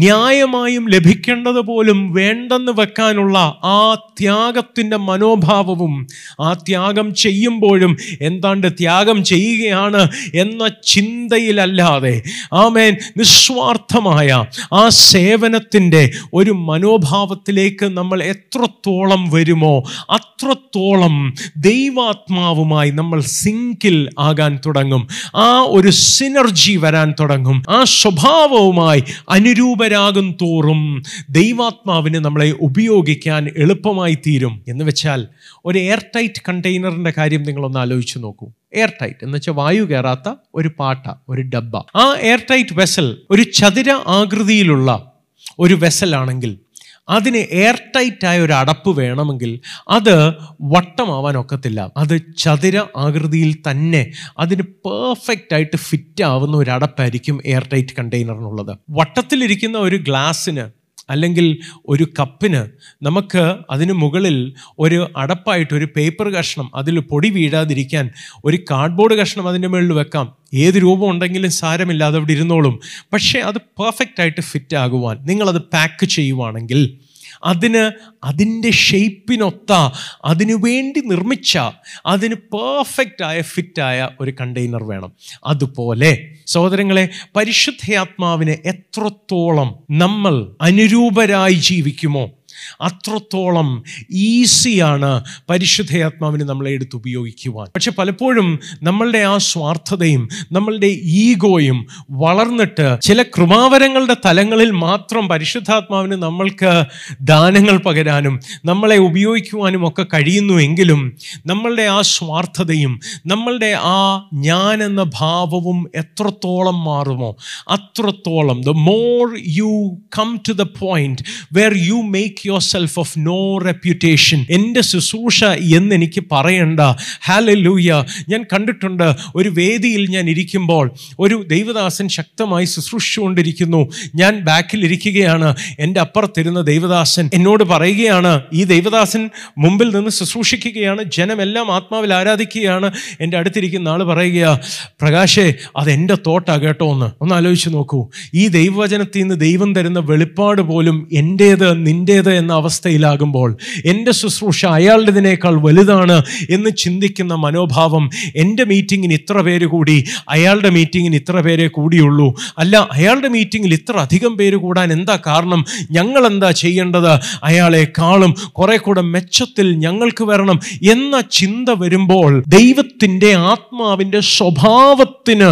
ന്യായമായും ലഭിക്കേണ്ടത് പോലും വേണ്ടെന്ന് വെക്കാനുള്ള ആ ത്യാഗത്തിന്റെ മനോഭാവവും ആ ത്യാഗം ചെയ്യുമ്പോഴും എന്താണ്ട് ത്യാഗം ചെയ്യുകയാണ് എന്ന ചിന്തയിലല്ലാതെ ആമേൻ നിസ്വാർത്ഥമായ ആ സേവനത്തിന്റെ ഒരു മനോഭാവത്തിലേക്ക് നമ്മൾ എത്രത്തോളം വരുമോ അത്രത്തോളം ദൈവാത്മാവുമായി നമ്മൾ സിങ്കിൽ ആകാൻ തുടങ്ങും. ആ ഒരു സിനർജി വരാൻ തുടങ്ങും. ആ സ്വഭാവവുമായി അനുരൂപരാകും തോറും ദൈവാത്മാവിന് നമ്മളെ ഉപയോഗിക്കാൻ എളുപ്പമായി തീരും. എന്ന് വെച്ചാൽ ഒരു എയർ ടൈറ്റ് കണ്ടെയ്നറിന്റെ കാര്യം നിങ്ങളൊന്ന് ആലോചിച്ച് നോക്കൂ. എയർ ടൈറ്റ് എന്ന് വെച്ചാൽ വായു കയറാത്ത ഒരു പാട്ട ഒരു ഡബ്ബ. ആ എയർ ടൈറ്റ് വെസൽ ഒരു ചതുര ആകൃതിയിലുള്ള ഒരു വെസലാണെങ്കിൽ അതിന് എയർ ടൈറ്റ് ആയ ഒരു അടപ്പ് വേണമെങ്കിൽ അത് വട്ടമാവാൻ ഒക്കത്തില്ല. അത് ചതുര ആകൃതിയിൽ തന്നെ അതിന് പെർഫെക്റ്റ് ആയിട്ട് ഫിറ്റ് ആവുന്ന ഒരു അടപ്പായിരിക്കും എയർ ടൈറ്റ് കണ്ടെയ്നറിനുള്ളത് വട്ടത്തിലിരിക്കുന്ന ഒരു ഗ്ലാസ്സിന് അല്ലെങ്കിൽ ഒരു കപ്പിന് നമുക്ക് അതിന് മുകളിൽ ഒരു അടപ്പായിട്ട് ഒരു പേപ്പർ കഷ്ണം അതിൽ പൊടി വീഴാതിരിക്കാൻ ഒരു കാർഡ്ബോർഡ് കഷ്ണം അതിന്റെ മുകളിൽ വെക്കാം. ഏത് രൂപം ഉണ്ടെങ്കിലും സാരമില്ലാതെ അവിടെ ഇരുന്നോളും. പക്ഷേ അത് പെർഫെക്റ്റ് ആയിട്ട് ഫിറ്റ് ആകുവാൻ നിങ്ങളത് പാക്ക് ചെയ്യുവാണെങ്കിൽ അതിന് അതിന്റെ ഷേപ്പിനൊത്ത അതിനു വേണ്ടി നിർമ്മിച്ച അതിന് പെർഫെക്റ്റ് ആയ ഫിറ്റായ ഒരു കണ്ടെയ്നർ വേണം. അതുപോലെ സഹോദരങ്ങളെ പരിശുദ്ധയാത്മാവിനെ എത്രത്തോളം നമ്മൾ അനുരൂപരായി ജീവിക്കുമോ അത്രത്തോളം ഈസിയാണ് പരിശുദ്ധയാത്മാവിന് നമ്മളെ എടുത്ത് ഉപയോഗിക്കുവാൻ. പക്ഷെ പലപ്പോഴും നമ്മളുടെ ആ സ്വാർത്ഥതയും നമ്മളുടെ ഈഗോയും വളർന്നിട്ട് ചില കൃപാവരങ്ങളുടെ തലങ്ങളിൽ മാത്രം പരിശുദ്ധാത്മാവിന് നമ്മൾക്ക് ദാനങ്ങൾ പകരാനും നമ്മളെ ഉപയോഗിക്കുവാനും ഒക്കെ കഴിയുന്നുവെങ്കിലും നമ്മളുടെ ആ സ്വാർത്ഥതയും നമ്മളുടെ ആ ഞാൻ എന്ന ഭാവവും എത്രത്തോളം മാറുമോ അത്രത്തോളം. The more you come to the point where you make yourself of no reputation എന്റെ ശുശ്രൂഷ എന്ന് എനിക്ക് പറയണ്ട. ഹാലലൂയ ഞാൻ കണ്ടിട്ടുണ്ട് ഒരു വേദിയിൽ ഞാൻ ഇരിക്കുമ്പോൾ ഒരു ദൈവദാസൻ ശക്തമായി ശുശ്രൂഷിച്ചുകൊണ്ടിരിക്കുന്നു. ഞാൻ ബാക്കിൽ ഇരിക്കുകയാണ്. എന്റെ അപ്പുറത്തിരുന്ന ദൈവദാസൻ എന്നോട് പറയുകയാണ്. ഈ ദൈവദാസൻ മുമ്പിൽ നിന്ന് ശുശ്രൂഷിക്കുകയാണ്. ജനമെല്ലാം ആത്മാവിൽ ആരാധിക്കുകയാണ്. എന്റെ അടുത്തിരിക്കുന്ന ആൾ പറയുക പ്രകാശേ അതെന്റെ തോട്ടാ കേട്ടോ ഒന്ന്. ഒന്ന് ആലോചിച്ച് നോക്കൂ. ഈ ദൈവവചനത്തിൽ നിന്ന് ദൈവം തരുന്ന വെളിപ്പാട് പോലും എന്റേത് നിന്റേത് എന്ന അവസ്ഥയിലാകുമ്പോൾ എന്റെ ശുശ്രൂഷ അയാളുടേതിനേക്കാൾ വലുതാണ് എന്ന് ചിന്തിക്കുന്ന മനോഭാവം എന്റെ മീറ്റിങ്ങിന് ഇത്ര പേര് കൂടി അയാളുടെ മീറ്റിങ്ങിന് ഇത്ര പേരെ കൂടിയുള്ളൂ. അല്ല അയാളുടെ മീറ്റിങ്ങിൽ ഇത്ര അധികം പേര് കൂടാൻ എന്താ കാരണം? ഞങ്ങൾ എന്താ ചെയ്യേണ്ടത് അയാളെക്കാളും കുറെ കൂടെ മെച്ചത്തിൽ ഞങ്ങൾക്ക് വരണം എന്ന ചിന്ത വരുമ്പോൾ ദൈവത്തിന്റെ ആത്മാവിന്റെ സ്വഭാവത്തിന്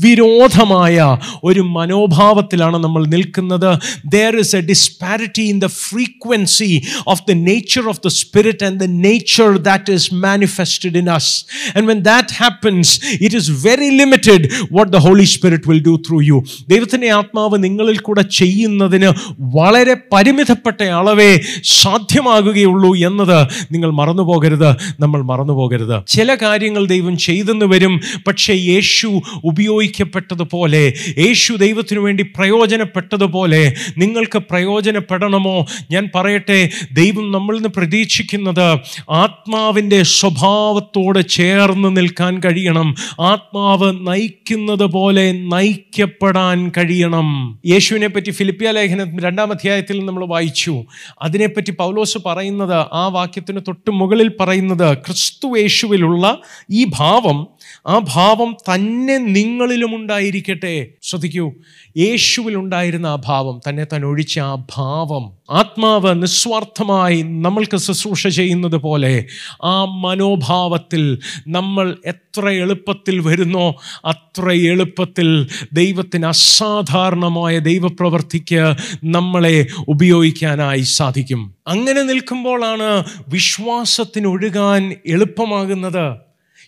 വിരോധമായ ഒരു മനോഭാവത്തിലാണ് നമ്മൾ നിൽക്കുന്നത്. There is a disparity in the frequency of the nature of the spirit and the nature that is manifested in us and when that happens it is very limited what the holy spirit will do through you ദൈവത്തിന്റെ ആത്മാവ് നിങ്ങളിൽ കൂടെ ചെയ്യുന്നതിന് വളരെ പരിമിതപ്പെട്ട അളവേ സാധ്യമാകുകയുള്ളൂ എന്നത് നിങ്ങൾ മറന്നുപോകരുത്. നമ്മൾ മറന്നുപോകരുത്. ചില കാര്യങ്ങൾ ദൈവം ചെയ്തെന്ന് വരും. പക്ഷേ യേശു ഉപയോഗിക്കപ്പെട്ടതുപോലെ യേശു ദൈവത്തിനു വേണ്ടി പ്രയോജനപ്പെട്ടതുപോലെ നിങ്ങൾക്ക് പ്രയോജനപ്പെടണമോ? ഞാൻ പറയട്ടെ ദൈവം നമ്മളിൽ നിന്ന് പ്രതീക്ഷിക്കുന്നത് ആത്മാവിന്റെ സ്വഭാവത്തോട് ചേർന്ന് നിൽക്കാൻ കഴിയണം. ആത്മാവ് നയിക്കുന്നത് പോലെ നയിക്കപ്പെടാൻ കഴിയണം. യേശുവിനെ പറ്റി ഫിലിപ്പിയ ലേഖനം രണ്ടാം അധ്യായത്തിൽ നമ്മൾ വായിച്ചു. അതിനെപ്പറ്റി പൗലോസ് പറയുന്നത് ആ വാക്യത്തിന് തൊട്ട് മുകളിൽ പറയുന്നത് ക്രിസ്തു യേശുവിലുള്ള ഈ ഭാവം ആ ഭാവം തന്നെ നിങ്ങളിലും ഉണ്ടായിരിക്കട്ടെ ശ്രദ്ധിക്കൂ യേശുവിൽ ഉണ്ടായിരുന്ന ആ ഭാവം തന്നെ താൻ ഒഴിച്ച ആ ഭാവം ആത്മാവ് നിസ്വാർത്ഥമായി നമ്മൾക്ക് ശുശ്രൂഷ ചെയ്യുന്നത് പോലെ ആ മനോഭാവത്തിൽ നമ്മൾ എത്ര എളുപ്പത്തിൽ വരുന്നോ അത്ര എളുപ്പത്തിൽ ദൈവത്തിന് അസാധാരണമായ ദൈവപ്രവർത്തിക്ക് നമ്മളെ ഉപയോഗിക്കാനായി സാധിക്കും. അങ്ങനെ നിൽക്കുമ്പോഴാണ് വിശ്വാസത്തിന് ഒഴുകാൻ എളുപ്പമാകുന്നത്.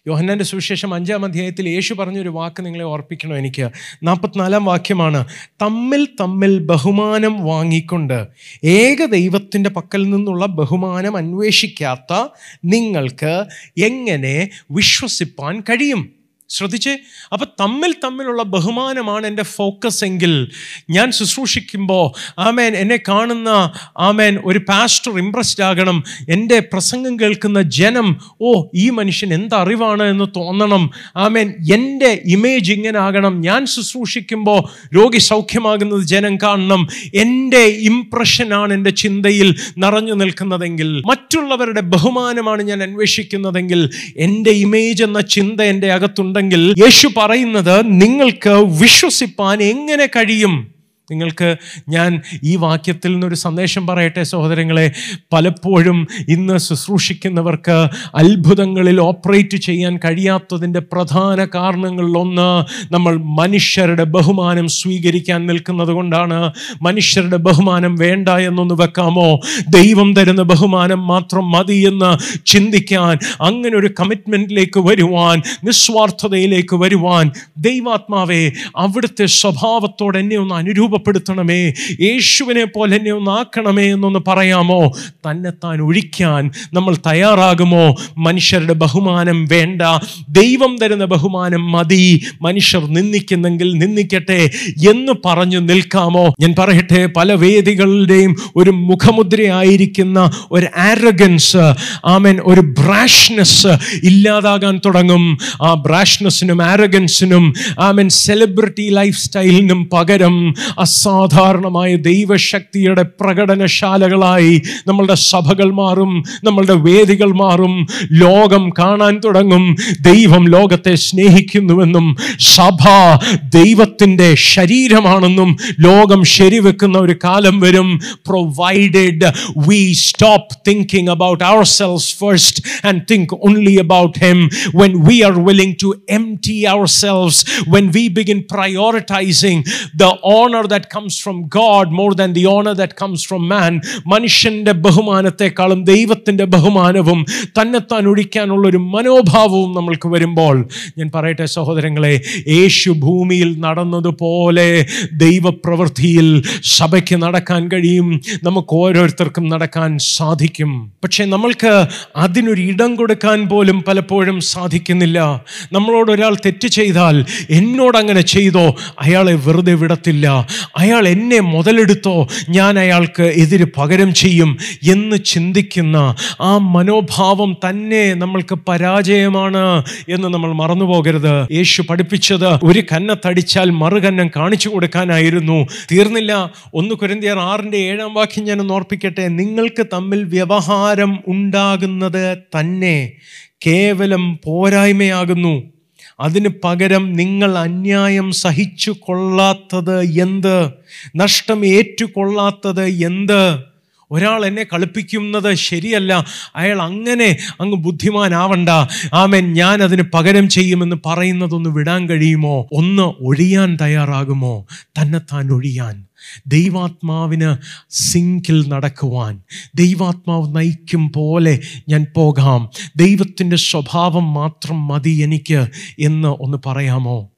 യോഹന്നാന്റെ സുവിശേഷം അഞ്ചാം അധ്യായത്തിൽ യേശു പറഞ്ഞൊരു വാക്ക് നിങ്ങളെ ഓർപ്പിക്കണം എനിക്ക്? നാൽപ്പത്തിനാലാം വാക്യമാണ് തമ്മിൽ തമ്മിൽ ബഹുമാനം വാങ്ങിക്കൊണ്ട് ഏക ദൈവത്തിന്റെ പക്കൽ നിന്നുള്ള ബഹുമാനം അന്വേഷിക്കാത്ത നിങ്ങൾക്ക് എങ്ങനെ വിശ്വസിപ്പാൻ കഴിയും? ശ്രദ്ധിച്ചേ? അപ്പൊ തമ്മിൽ തമ്മിലുള്ള ബഹുമാനമാണ് എന്റെ ഫോക്കസ് എങ്കിൽ ഞാൻ ശുശ്രൂഷിക്കുമ്പോൾ ആമേൻ എന്നെ കാണുന്ന ആമേൻ ഒരു പാസ്റ്റർ ഇംപ്രസ്ഡ് ആകണം. എന്റെ പ്രസംഗം കേൾക്കുന്ന ജനം ഓ ഈ മനുഷ്യൻ എന്തറിവാണ് എന്ന് തോന്നണം. ആമേൻ എന്റെ ഇമേജ് ഇങ്ങനെ ആകണം. ഞാൻ ശുശ്രൂഷിക്കുമ്പോൾ രോഗി സൗഖ്യമാകുന്നത് ജനം കാണണം. എന്റെ ഇംപ്രഷനാണ് എന്റെ ചിന്തയിൽ നിറഞ്ഞു നിൽക്കുന്നതെങ്കിൽ മറ്റുള്ളവരുടെ ബഹുമാനമാണ് ഞാൻ അന്വേഷിക്കുന്നതെങ്കിൽ എന്റെ ഇമേജ് എന്ന ചിന്ത എന്റെ അകത്തുണ്ടെങ്കിൽ യേശു പറയുന്നത് നിങ്ങൾക്ക് വിശ്വസിപ്പാൻ എങ്ങനെ കഴിയും? നിങ്ങൾക്ക് ഞാൻ ഈ വാക്യത്തിൽ നിന്നൊരു സന്ദേശം പറയട്ടെ സഹോദരങ്ങളെ. പലപ്പോഴും ഇന്ന് ശുശ്രൂഷിക്കുന്നവർക്ക് അത്ഭുതങ്ങളിൽ ഓപ്പറേറ്റ് ചെയ്യാൻ കഴിയാത്തതിന്റെ പ്രധാന കാരണങ്ങളിലൊന്ന് നമ്മൾ മനുഷ്യരുടെ ബഹുമാനം സ്വീകരിക്കാൻ നിൽക്കുന്നത് കൊണ്ടാണ്. മനുഷ്യരുടെ ബഹുമാനം വേണ്ട എന്നൊന്ന് വെക്കാമോ? ദൈവം തരുന്ന ബഹുമാനം മാത്രം മതി എന്ന് ചിന്തിക്കാൻ അങ്ങനെ ഒരു കമ്മിറ്റ്മെന്റിലേക്ക് വരുവാൻ നിസ്വാർത്ഥതയിലേക്ക് വരുവാൻ ദൈവാത്മാവെ അവിടുത്തെ സ്വഭാവത്തോടെ എന്നെ ഒന്ന് അനുരൂപ രൂപപ്പെടുത്തണമേ യേശുവിനെ പോലെ എന്നെ ഒന്ന് ആക്കണമേ എന്നൊന്ന് പറയാമോ? തന്നെത്താൻ ഒഴിക്കാൻ നമ്മൾ തയ്യാറാകുമോ? മനുഷ്യരുടെ ബഹുമാനം വേണ്ട. ദൈവം തരുന്ന ബഹുമാനം മതി. മനുഷ്യർ നിന്ദിക്കുന്നെങ്കിൽ നിന്ദിക്കട്ടെ എന്ന് പറഞ്ഞു നിൽക്കാമോ? ഞാൻ പറയട്ടെ പല വേദികളുടെയും ഒരു മുഖമുദ്രയായിരിക്കുന്ന ഒരു ആരഗൻസ് ആമൻ ഒരു ബ്രാഷ്നെസ് ഇല്ലാതാകാൻ തുടങ്ങും. ആ ബ്രാഷ്നെസ്സിനും ആരഗൻസിനും ആമൻ സെലിബ്രിറ്റി ലൈഫ് സ്റ്റൈലിനും പകരം അസാധാരണമായ ദൈവശക്തിയുടെ പ്രകടനശാലകളായി നമ്മളുടെ സഭകൾ മാറും നമ്മളുടെ വേദികൾ മാറും ലോകം കാണാൻ തുടങ്ങും ദൈവം ലോകത്തെ സ്നേഹിക്കുന്നുവെന്നും സഭ ദൈവത്തിന്റെ ശരീരമാണെന്നും ലോകം ശരിവെക്കുന്ന ഒരു കാലം വരും. Provided we stop thinking about ourselves first and think only about him when we are willing to empty ourselves when we begin prioritising the honour that comes from God more than the honour that comes from man മനുഷ്യന്റെ ബഹുമാനത്തെക്കാളും ദൈവത്തിന്റെ ബഹുമാനവും തന്നെത്താൻ ഒഴിക്കാനുള്ള ഒരു മനോഭാവവും നമ്മൾക്ക് വരുമ്പോൾ ഞാൻ പറയട്ടെ സഹോദരങ്ങളെ യേശു ഭൂമിയിൽ നടന്നതുപോലെ ദൈവപ്രവൃത്തിയിൽ സഭയ്ക്ക് നടക്കാൻ കഴിയും. നമുക്ക് ഓരോരുത്തർക്കും നടക്കാൻ സാധിക്കും. പക്ഷേ നമ്മൾക്ക് അതിനൊരു ഇടം കൊടുക്കാൻ പോലും പലപ്പോഴും സാധിക്കുന്നില്ല. നമ്മളോട് ഒരാൾ തെറ്റ് ചെയ്താൽ എന്നോട് അങ്ങനെ ചെയ്തോ? അയാളെ വെറുതെ വിടത്തില്ല. അയാൾ എന്നെ മുതലെടുത്തോ ഞാൻ അയാൾക്ക് എതിര് പകരം ചെയ്യും എന്ന് ചിന്തിക്കുന്ന ആ മനോഭാവം തന്നെ നമ്മൾക്ക് പരാജയമാണ് എന്ന് നമ്മൾ മറന്നു പോകരുത് യേശു പഠിപ്പിച്ചത് ഒരു കന്നത്തടിച്ചാൽ മറുകന്നം കാണിച്ചു കൊടുക്കാനായിരുന്നു. തീർന്നില്ല. ഒന്ന് കുരന്തിയർ ആറിന്റെ ഏഴാം വാക്യം ഞാൻ ഓർപ്പിക്കട്ടെ. നിങ്ങൾക്ക് തമ്മിൽ വ്യവഹാരം ഉണ്ടാകുന്നത് തന്നെ കേവലം പോരായ്മയാകുന്നു. അതിന് പകരം നിങ്ങൾ അന്യായം സഹിച്ചു കൊള്ളാത്തത് എന്ത്? നഷ്ടം ഏറ്റുകൊള്ളാത്തത് എന്ത്? ഒരാൾ എന്നെ കളിപ്പിക്കുന്നത് ശരിയല്ല. അയാൾ അങ്ങനെ അങ്ങ് ബുദ്ധിമാനാവണ്ട. ആമൻ. ഞാൻ അതിന് പകരം ചെയ്യുമെന്ന് പറയുന്നതൊന്ന് വിടാൻ കഴിയുമോ? ഒന്ന് ഒഴിയാൻ തയ്യാറാകുമോ? തന്നെത്താൻ ഒഴിയാൻ. ദൈവാത്മാവിന് സിങ്കിൽ നടക്കുവാൻ ദൈവാത്മാവ് നയിക്കും പോലെ ഞാൻ പോകാം. ദൈവത്തിന്റെ സ്വഭാവം മാത്രം മതി എനിക്ക് എന്ന് ഒന്ന് പറയാമോ?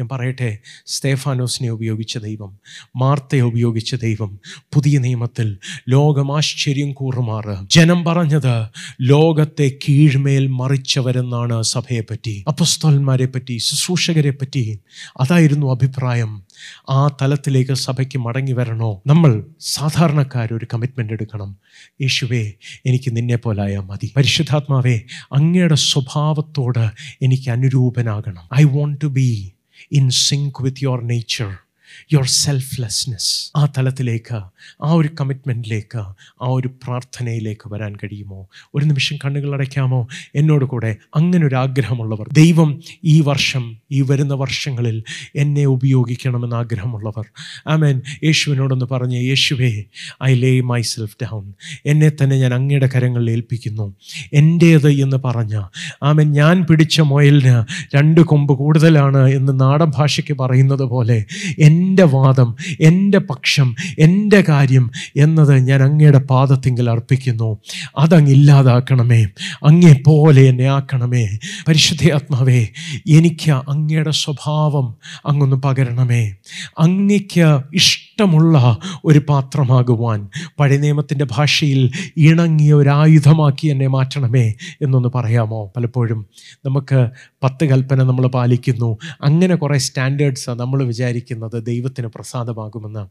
ഞാൻ പറയട്ടെ സ്തേഫാനോസിനെ ഉപയോഗിച്ച ദൈവം മാർത്തയെ ഉപയോഗിച്ച ദൈവം പുതിയ നിയമത്തിൽ ലോകം ആശ്ചര്യം കൂറുമാറ്. ജനം പറഞ്ഞത് ലോകത്തെ കീഴ്മേൽ മറിച്ചവരെന്നാണ് സഭയെ പറ്റി അപ്പസ്തോലന്മാരെ പറ്റി ശുശ്രൂഷകരെ പറ്റി അതായിരുന്നു അഭിപ്രായം. ആ തലത്തിലേക്ക് സഭയ്ക്ക് മടങ്ങി വരണോ? നമ്മൾ സാധാരണക്കാർ ഒരു കമ്മിറ്റ്മെന്റ് എടുക്കണം. യേശുവേ എനിക്ക് നിന്നെ പോലായാൽ മതി. പരിശുദ്ധാത്മാവേ അങ്ങയുടെ സ്വഭാവത്തോട് എനിക്ക് അനുരൂപനാകണം. I want to be in sync with your nature your selflessness ആ തലത്തിലേക്ക് ആ ഒരു കമ്മിറ്റ്മെന്റിലേക്ക് ആ ഒരു പ്രാർത്ഥനയിലേക്ക് വരാൻ കഴിയുമോ? ഒരു നിമിഷം കണ്ണുകൾ അടയ്ക്കാമോ? എന്നോട് കൂടെ അങ്ങനെ ഒരു ആഗ്രഹമുള്ളവർ ദൈവം ഈ വർഷം ഈ വരുന്ന വർഷങ്ങളിൽ എന്നെ ഉപയോഗിക്കണമെന്ന് ആഗ്രഹമുള്ളവർ. ആമേൻ. യേശുവിനോടൊന്ന് പറഞ്ഞ് യേശുവേ I lay myself down എന്നെ തന്നെ ഞാൻ അങ്ങയുടെ കരങ്ങളിൽ ഏൽപ്പിക്കുന്നു. എന്റേത് എന്ന് പറഞ്ഞ ആമേൻ ഞാൻ പിടിച്ച മുയലിന് രണ്ട് കൊമ്പ് കൂടുതലാണ് എന്ന് നാടൻ ഭാഷയ്ക്ക് പറയുന്നത് പോലെ എന്റെ വാദം എന്റെ പക്ഷം എന്റെ കാര്യം എന്നത് ഞാൻ അങ്ങയുടെ പാദത്തിങ്കിൽ അർപ്പിക്കുന്നു. അതങ്ങ് ഇല്ലാതാക്കണമേ. അങ്ങേ പോലെ എന്നെ ആക്കണമേ. പരിശുദ്ധ ആത്മാവേ എനിക്ക് അങ്ങയുടെ സ്വഭാവം അങ്ങൊന്ന് പകരണമേ. അങ്ങയ്ക്ക് ഇഷ്ടമുള്ള ഒരു പാത്രമാകുവാൻ പഴയ നിയമത്തിന്റെ ഭാഷയിൽ ഇണങ്ങിയ ഒരു ആയുധമാക്കി എന്നെ മാറ്റണമേ എന്നൊന്ന് പറയാമോ? പലപ്പോഴും നമുക്ക് പത്ത് കൽപ്പന നമ്മൾ പാലിക്കുന്നു. അങ്ങനെ കുറേ സ്റ്റാൻഡേർഡ്സ് നമ്മൾ വിചാരിക്കുന്നത് ദൈവത്തിന് പ്രസാദമാകുമെന്ന്.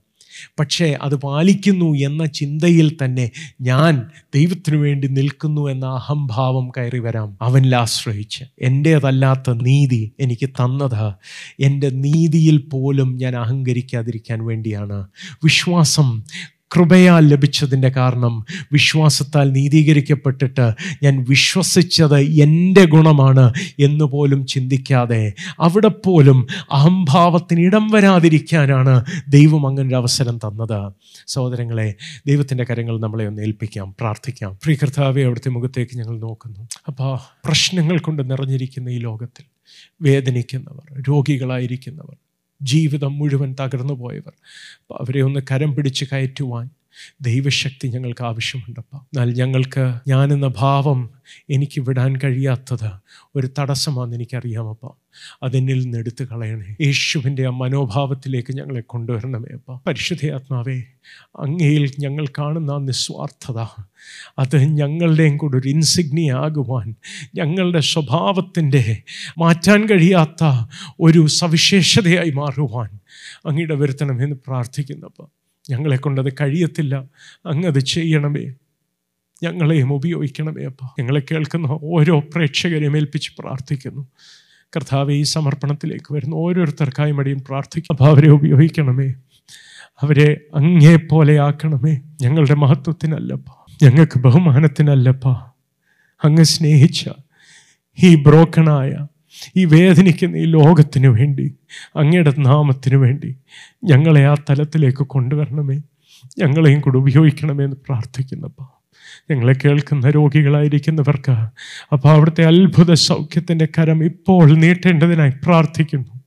പക്ഷേ അത് പാലിക്കുന്നു എന്ന ചിന്തയിൽ തന്നെ ഞാൻ ദൈവത്തിനു വേണ്ടി നിൽക്കുന്നു എന്ന അഹംഭാവം കയറി വരാം. അവനിൽ ആശ്രയിച്ച്. എന്റേതല്ലാത്ത നീതി എനിക്ക് തന്നത് എന്റെ നീതിയിൽ പോലും ഞാൻ അഹങ്കരിക്കാതിരിക്കാൻ വേണ്ടിയാണ്. വിശ്വാസം കൃപയാൽ ലഭിച്ചതിന്റെ കാരണം വിശ്വാസത്താൽ നീതീകരിക്കപ്പെട്ടിട്ട് ഞാൻ വിശ്വസിച്ചത് എന്റെ ഗുണമാണ് എന്ന് പോലും ചിന്തിക്കാതെ അവിടെ പോലും അഹംഭാവത്തിന് ഇടം വരാതിരിക്കാനാണ് ദൈവം അങ്ങനെ ഒരു അവസരം തന്നത്. സഹോദരങ്ങളെ ദൈവത്തിന്റെ കരങ്ങൾ നമ്മളെ ഒന്ന് ഏൽപ്പിക്കാം പ്രാർത്ഥിക്കാം. പ്രിയ കർത്താവെ അവിടുത്തെ മുഖത്തേക്ക് ഞങ്ങൾ നോക്കുന്നു. അപ്പോൾ പ്രശ്നങ്ങൾ കൊണ്ട് നിറഞ്ഞിരിക്കുന്ന ഈ ലോകത്തിൽ വേദനിക്കുന്നവർ രോഗികളായിരിക്കുന്നവർ ജീവിതം മുഴുവൻ തകർന്നു പോയവർ അവരെ ഒന്ന് കരം പിടിച്ച് കയറ്റുവാൻ ദൈവശക്തി ഞങ്ങൾക്ക് ആവശ്യമുണ്ടപ്പ. എന്നാൽ ഞങ്ങൾക്ക് ഞാനെന്ന ഭാവം എനിക്ക് വിടാൻ കഴിയാത്തത് ഒരു തടസ്സമാണെന്ന് എനിക്കറിയാമപ്പ. അതെന്നിൽ നിന്ന് എടുത്തു കളയണേ. യേശുവിന്റെ ആ മനോഭാവത്തിലേക്ക് ഞങ്ങളെ കൊണ്ടുവരണമേ അപ്പ. പരിശുദ്ധയാത്മാവേ അങ്ങയിൽ ഞങ്ങൾ കാണുന്ന ആ നിസ്വാർത്ഥത അത് ഞങ്ങളുടെയും കൂടെ ഒരു ഇൻസിഗ്നി ആകുവാൻ ഞങ്ങളുടെ സ്വഭാവത്തിന്റെ മാറ്റാൻ കഴിയാത്ത ഒരു സവിശേഷതയായി മാറുവാൻ അങ്ങയുടെ വരുത്തണമെന്ന് പ്രാർത്ഥിക്കുന്നപ്പോൾ ഞങ്ങളെ കൊണ്ടത് കഴിയത്തില്ല. അങ്ങത് ചെയ്യണമേ. ഞങ്ങളെയും ഉപയോഗിക്കണമേ അപ്പ. ഞങ്ങളെ കേൾക്കുന്ന ഓരോ പ്രേക്ഷകരെയും ഏൽപ്പിച്ച് പ്രാർത്ഥിക്കുന്നു. കർത്താവ് ഈ സമർപ്പണത്തിലേക്ക് വരുന്ന ഓരോരുത്തർക്കായും അടിയും പ്രാർത്ഥിക്കും. അപ്പോൾ അവരെ ഉപയോഗിക്കണമേ. അവരെ അങ്ങേപോലെ ആക്കണമേ. ഞങ്ങളുടെ മഹത്വത്തിനല്ലപ്പ ഞങ്ങൾക്ക് ബഹുമാനത്തിനല്ലപ്പ അങ്ങ് സ്നേഹിച്ച ഈ ബ്രോക്കണായ ഈ വേദനിക്കുന്ന ഈ ലോകത്തിന് വേണ്ടി അങ്ങയുടെ നാമത്തിന് വേണ്ടി ഞങ്ങളെ ആ തലത്തിലേക്ക് കൊണ്ടുവരണമേ. ഞങ്ങളെയും കൂടെ ഉപയോഗിക്കണമേ എന്ന് പ്രാർത്ഥിക്കുന്നപ്പോൾ ഞങ്ങളെ കേൾക്കുന്ന രോഗികളായിരിക്കുന്നവർക്ക് അപ്പോൾ അവിടുത്തെ അത്ഭുത സൗഖ്യത്തിന്റെ കരം ഇപ്പോൾ നീട്ടേണ്ടതിനായി പ്രാർത്ഥിക്കുന്നു.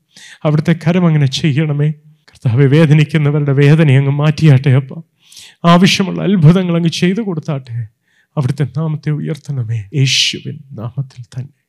അവിടുത്തെ കരം അങ്ങനെ ചെയ്യണമേ. കർത്താവ് വേദനിക്കുന്നവരുടെ വേദന അങ്ങ് മാറ്റിയാട്ടെ അപ്പം. ആവശ്യമുള്ള അത്ഭുതങ്ങൾ അങ്ങ് ചെയ്തു കൊടുത്താട്ടെ. അവിടുത്തെ നാമത്തെ ഉയർത്തണമേ. യേശുവിൻ നാമത്തിൽ തന്നെ.